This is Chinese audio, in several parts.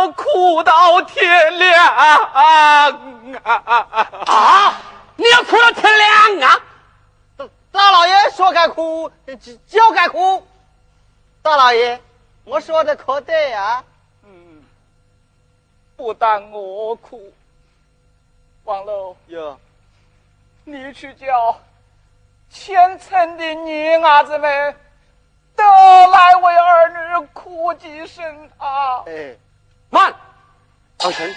要哭到天亮啊！啊你要哭到天亮啊！大老爷说该哭就该哭。大老爷，我说的可对啊？嗯，不但我哭，王楼哟，你去叫虔诚的女伢子们都来为儿女哭几声啊！哎，慢，老陈，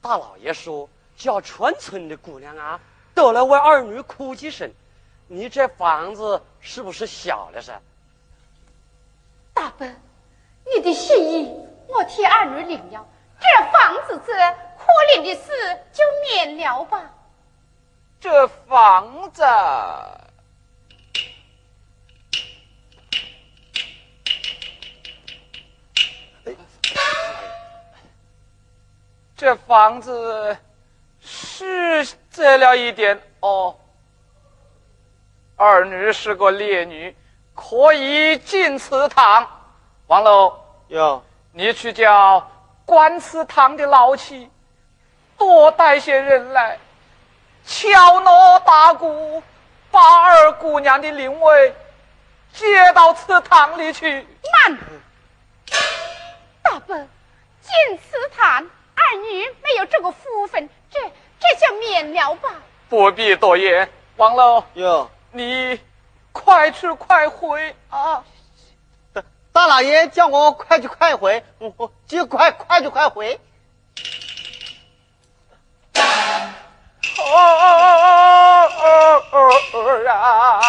大老爷说叫全村的姑娘啊都来为儿女哭几声，你这房子是不是小了噻？大伯，你的心意我替儿女领了，这房子这可怜的事就免了吧。这房子，这房子是这了一点哦。二女是个烈女。可以进祠堂，王楼哟，你去叫观祠堂的老七多带些人来，敲锣打鼓，把二姑娘的灵位接到祠堂里去。慢，大伯，进祠堂，儿女没有这个福分，这这就免了吧。不必多言，王老哟，你。快去快回啊！大老爷叫我快去快回，我就快快去快回。哦哦哦哦哦啊！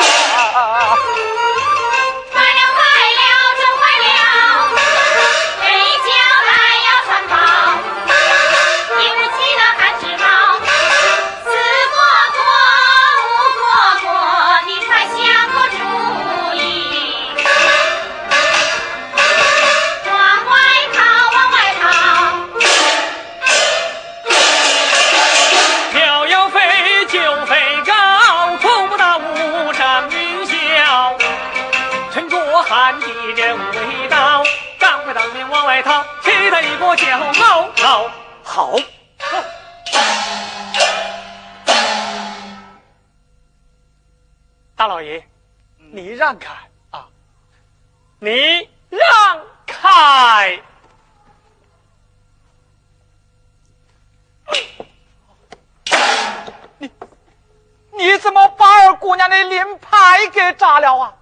灵牌给炸了啊？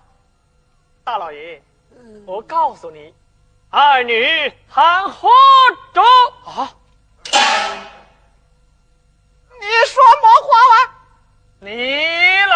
大老爷，我告诉你。二女喊活着啊！你说么话啊？你来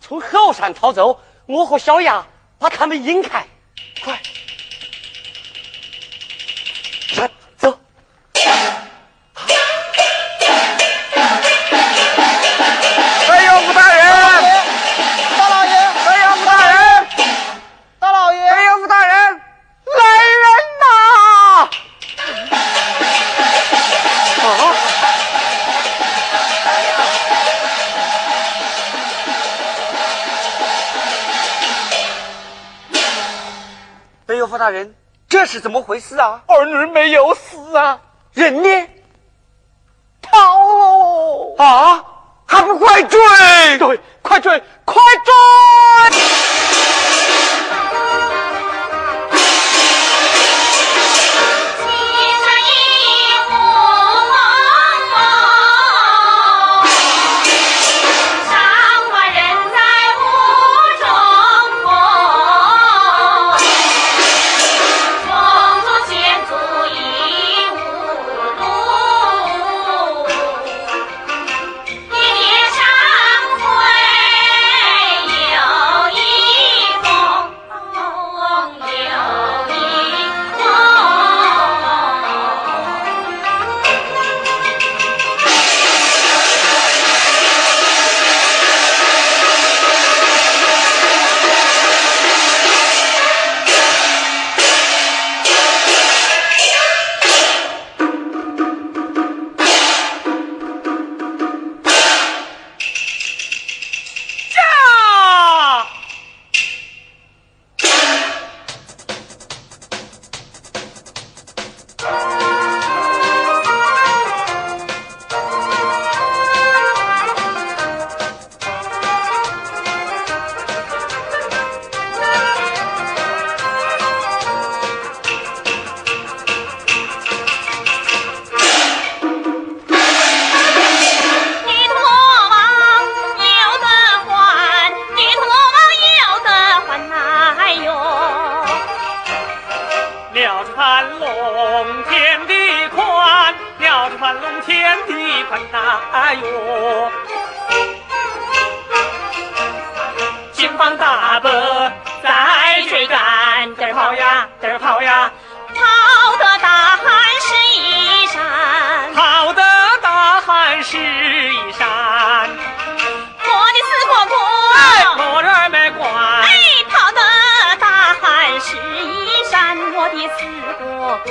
从后山逃走！我和小亚把他们引开，快，这是怎么回事啊？儿女没有死啊，人呢？逃喽！啊，还不快追！对，快追，快追！哎呦！方大伯在追赶，嘚跑呀，嘚跑呀，跑得大汗湿衣衫，跑得大汗湿衣衫。我的四哥哥，哎，没人没管，哎，跑得大汗湿衣衫，我的四哥哥。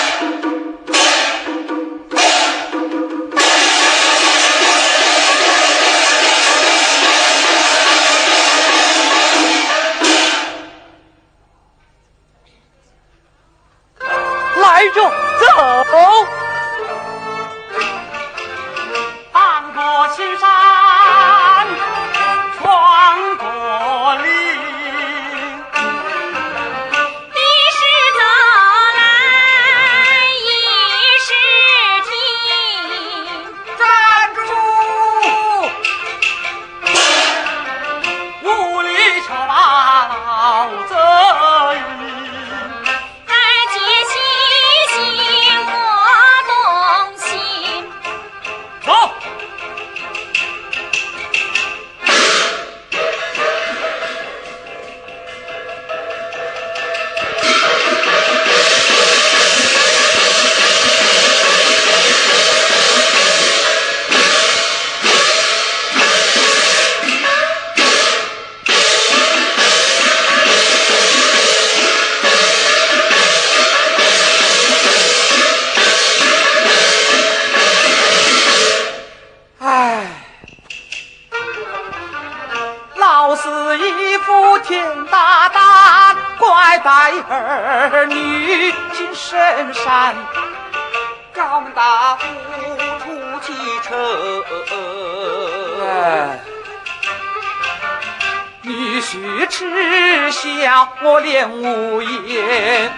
我脸无言。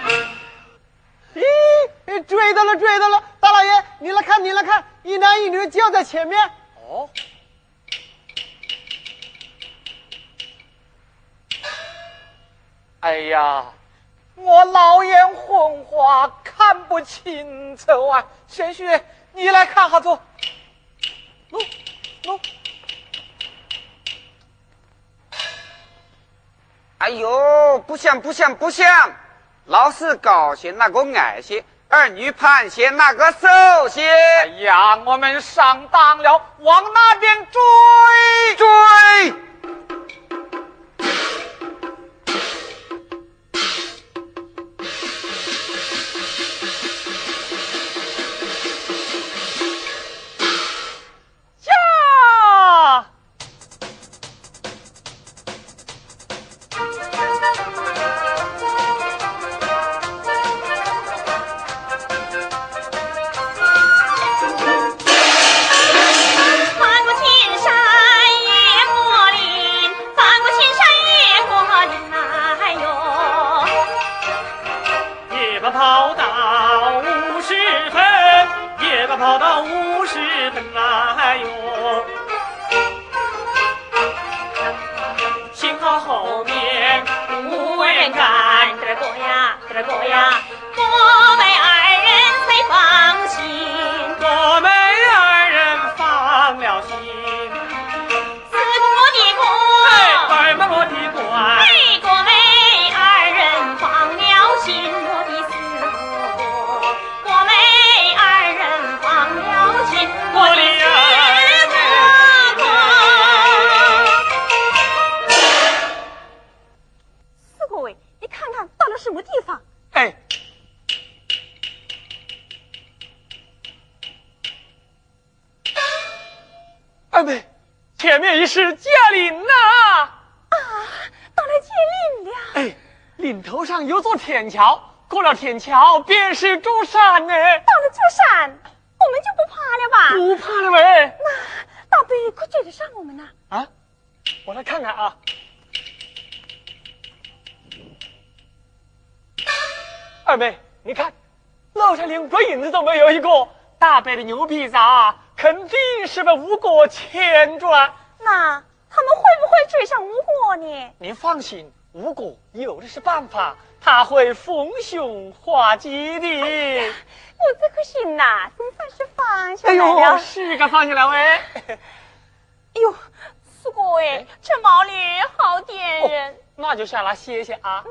咦，追到了，追到了！大老爷，你来看，你来看，一男一女就在前面。哦。哎呀，我老眼昏花，看不清楚啊！贤婿，你来看哈子。喏，喏。哎呦，不像不像不像，老是高些那个矮些，儿女胖些那个瘦些？哎呀，我们上当了，往那边追追？上有座天桥，过了天桥便是珠山呢。到了珠山，我们就不怕了吧？不怕了呗。那大伯可追得上我们呢？啊，我来看看啊。二妹，你看，楼上连鬼影子都没有一个。大伯的牛皮碴肯定是被吴国牵住了。那他们会不会追上吴国呢？您放心，吴国有的是办法，他会逢凶化吉的。我这颗心呐，总算是放下来了。哎呦，是该放下来喂。哎呦，四哥哎，这毛驴好点人。那就下来歇歇啊。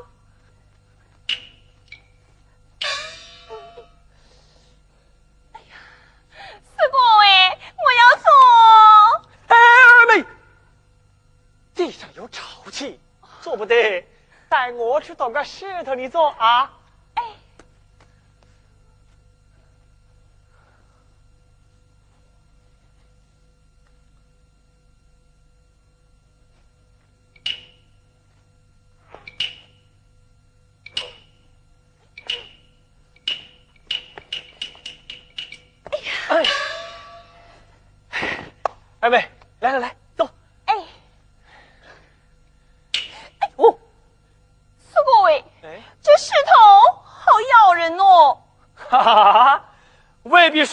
哎呀，四哥哎，我要走。二妹，地上有潮气，做不得，带我去找个石头里坐啊！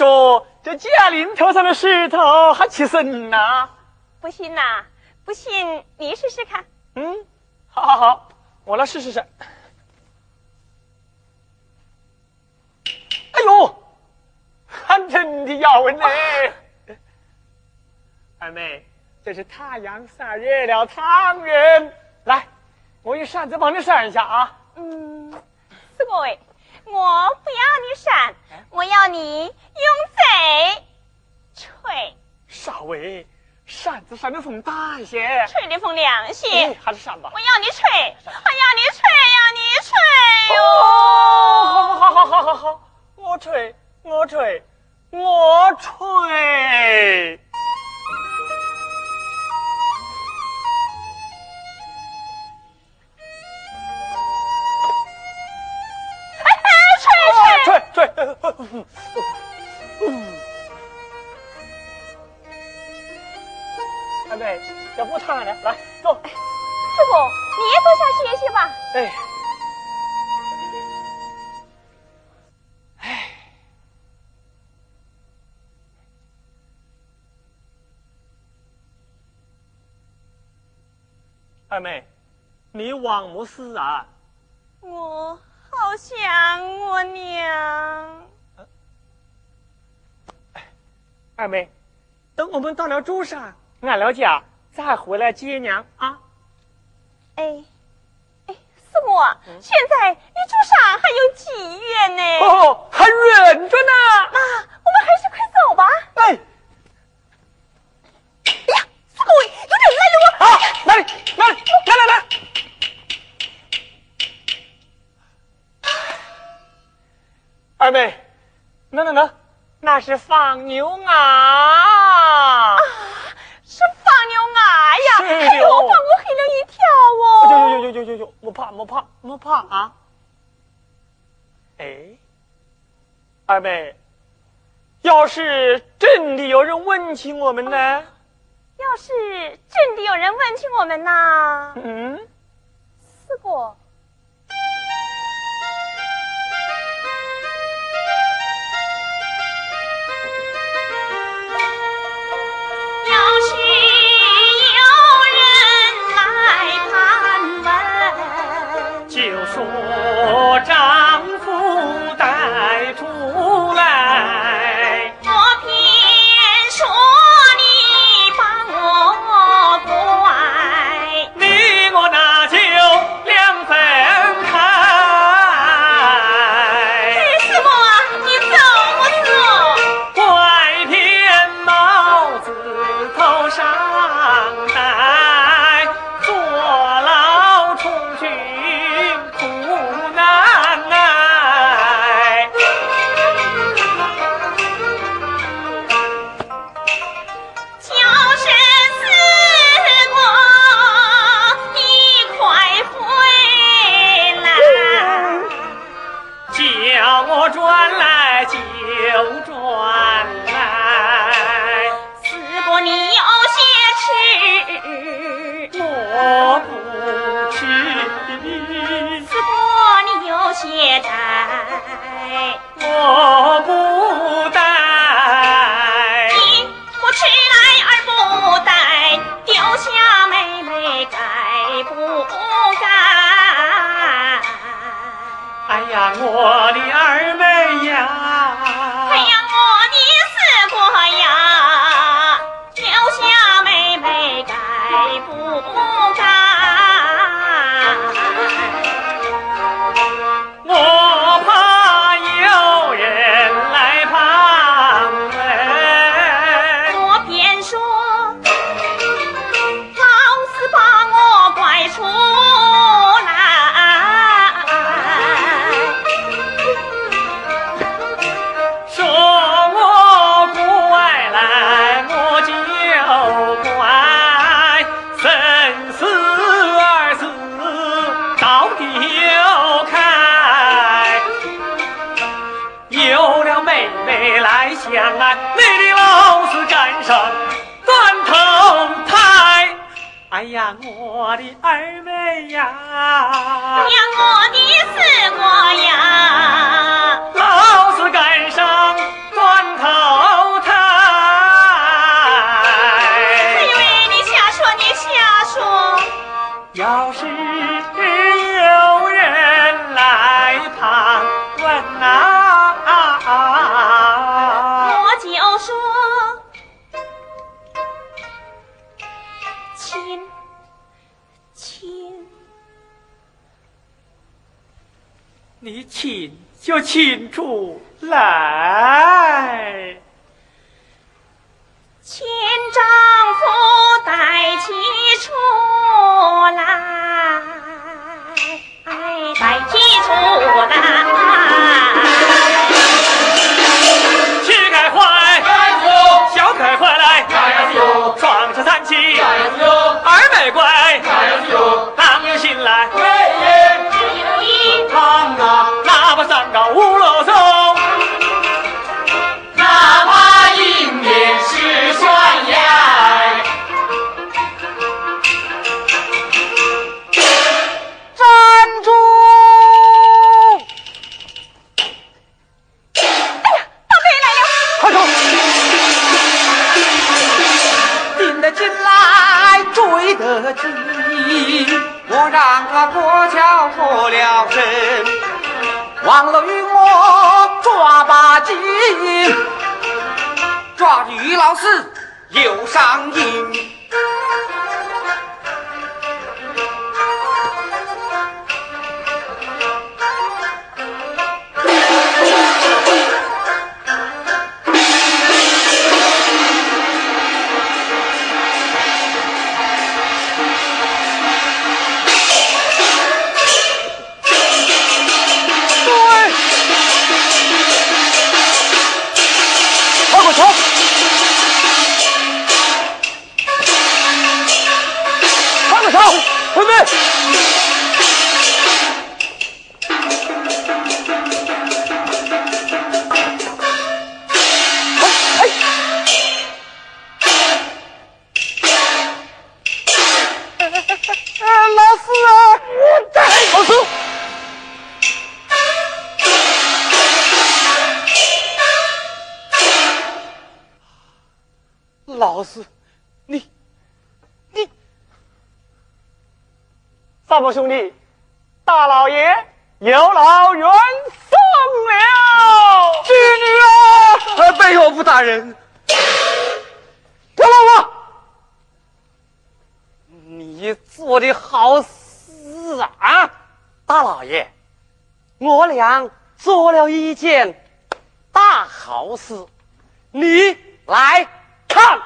未必说这贾玲头上的石头还起身呐。不信呐，不信你试试看。嗯，好好好，我来试试试。哎呦，还真的要人呢！二妹，这是太阳晒热了汤圆。来，我用扇子帮你扇一下啊。嗯，四哥喂，我不要你扇，我要你用嘴吹。少尉，扇子扇的风大一些，吹的风凉些。还是扇吧。我要你吹，我要你吹，要你吹哟。好好好好好好，我吹，我吹，我吹。二妹，要不烫了，来走。师傅，你也坐下歇歇吧。哎，哎，二妹，你往么事啊？我好想我娘。二妹，等我们到了珠山，安了家，再回来接娘啊。哎，哎，四哥，现在离朱上还有几远呢？哦，还远着呢。妈，我们还是快走吧。哎，哎呀，四哥，有点累了！我啊，哪里？哪里？来来来！二妹，那那那，那是放牛啊！是放牛啊呀！哎呦，把我吓了一跳哦！呦呦呦呦呦呦，莫怕莫怕莫怕啊！哎，二妹，要是真的有人问起我们呢？要是真的有人问起我们呢，嗯，四哥，出转来就我的二妹我的二妹呀！娘，我的四哥呀，老就请出来。得紧，我让他过桥脱了身，忘了与我抓把紧，抓住于老四又上瘾。What? 大人，给我吧。你做的好事啊，大老爷，我俩做了一件大好事，你来看。